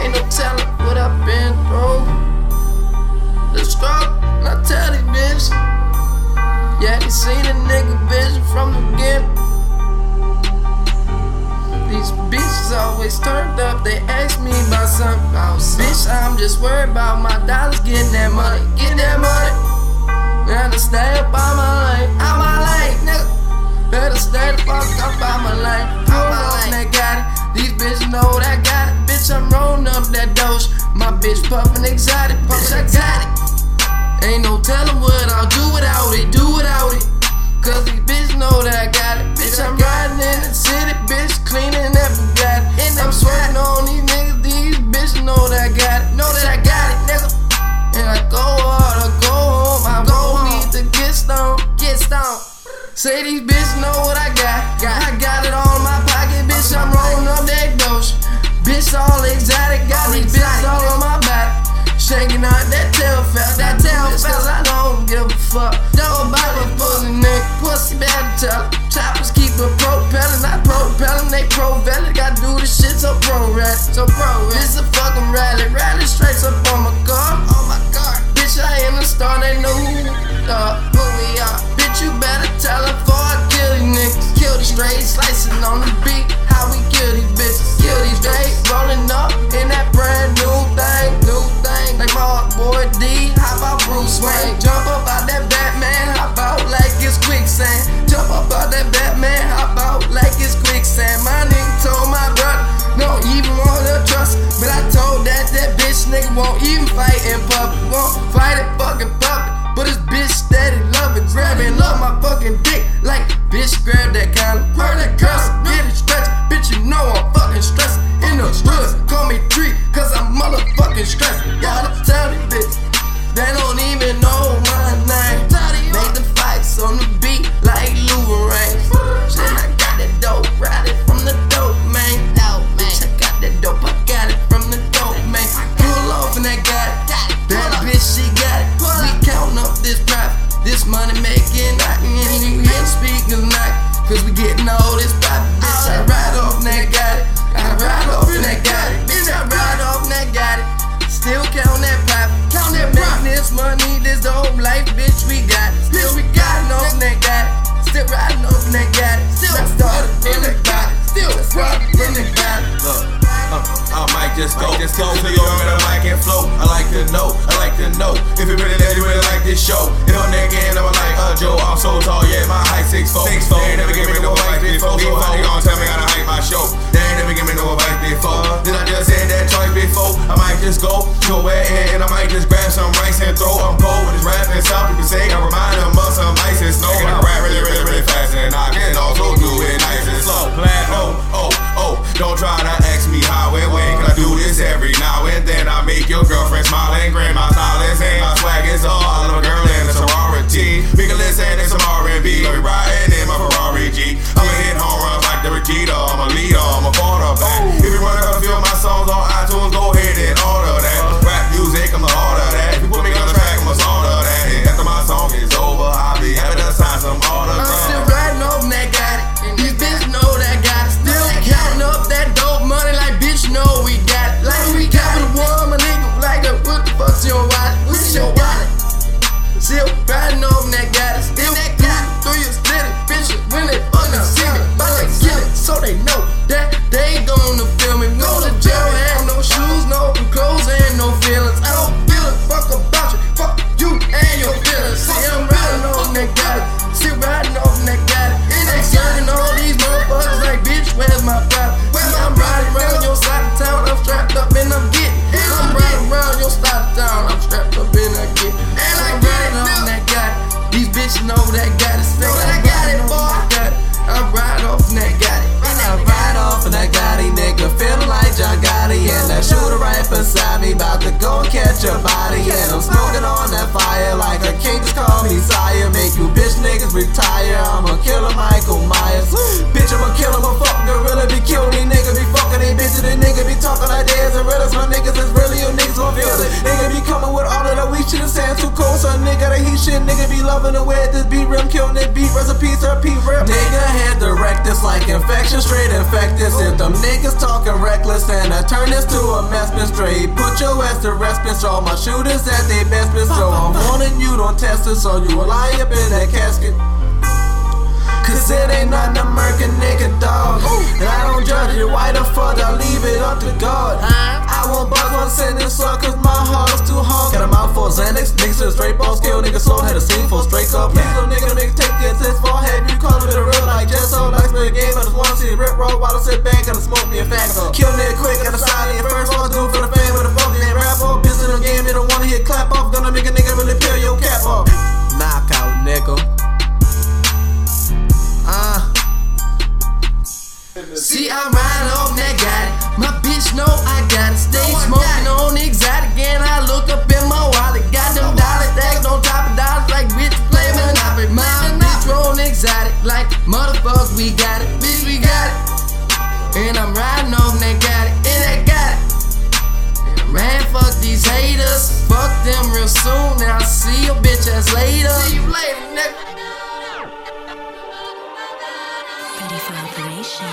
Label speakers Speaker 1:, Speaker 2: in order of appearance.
Speaker 1: Ain't no telling what I've been through. The struggle, I tell these bitches. Yeah, they seen a nigga vision from the beginning. These bitches always turned up, they ask me about something. Bitch, I'm just worried about my dollars, getting that money, getting that money. Gotta stay up on my lane, out my lane, nigga. Better stay the fuck up out my lane, out my lane. That got it. These bitches know that got it. Bitch, I'm rolling up that dose. My bitch puffin' exotic, bitch, I got it. Ain't no tellin' what I'll do without it, do without it. Cause these bitches know that I got it. Bitch, I'm riding in the city, bitch, cleanin' that Bugatti. And I'm sweating on these niggas, these bitches know that I got it. Know that I got it, nigga. And I go hard, I go home, I go need to get stoned, get stoned. Say these bitches know what I Shaking out that tail fast, that tail fast. I don't give a fuck. Don't a pussy nigga. Pussy better tell. Choppers keep it propelling, not propelling. They pro-valid. Gotta do this shit so pro-rad. So pro-rad. This a fucking rally. Rally straight so on they don't Still riding off and I got it. Still started in the body. Still started in the body.
Speaker 2: Look, uh, I might just go, just go to your with a mic and flow. I like to know, I like to know if you really, really, really like this show. And on that game, I'm like, uh, Joe, I'm so tall, yeah, my height six four. Six four. They ain't never give me no advice before, so how they gonna tell me how to hype my show? They ain't never give me no advice before. Then I just said that choice before. I might just go to where and I might just grab
Speaker 1: know that got it. Know that I got it, boy. I ride off and that got it.
Speaker 3: And I ride off and I got it, nigga. Feeling like John Gotti. And that shooter right beside me. About to go and catch a body. And I'm smoking on that fire like a king. Just call me sire. Make you bitch niggas retire. I'm a killer Michael Myers. Bitch, I'm a killer. I'm a fucking gorilla. Be killing these niggas. Be fucking these bitches. These niggas be talking shit. Nigga be loving the way this beat rim. Killing it beat. Recipes or P rip. Nigga head direct this like infection. Straight infected. If them niggas talking reckless and I turn this to a mess, bitch, straight. Put your ass to rest, bitch. All my shooters at their best, bitch. So I'm warning you, don't test it, so you will lie up in that casket. Cause it ain't nothing American nigga, dog. And I don't judge it, why the fuck I leave it up to God? Won't buzz one sentence, so cause my heart's too hard. Got a mouth full of Xanax, niggas to straight ball skill, niggas slow, had a scene for straight up. Please, little nigga, nigga, take the assist for head. You call it a real like just so nice like the game. I just wanna see rip roll while I sit back and smoke me a fat. Kill nigga quick at the side, and first all I do for the fame with a fuck, and rap off. Piss in the game, they don't wanna hit clap off. Gonna make a nigga really peel your cap off. Knockout, nigga.
Speaker 1: See, I'm riding off that guy. My bitch know I got it. Stay smoking on exotic, and I look up in my wallet. Got them dollar stacks on top of dollars, like bitch play Monopoly. My bitch roll exotic, like motherfuckers. we got it. Bitch, we got it. And I'm riding off that got it, and I got it. Man, fuck these haters. Fuck them real soon. And I'll see your bitch ass later. See you later, nigga. 没谁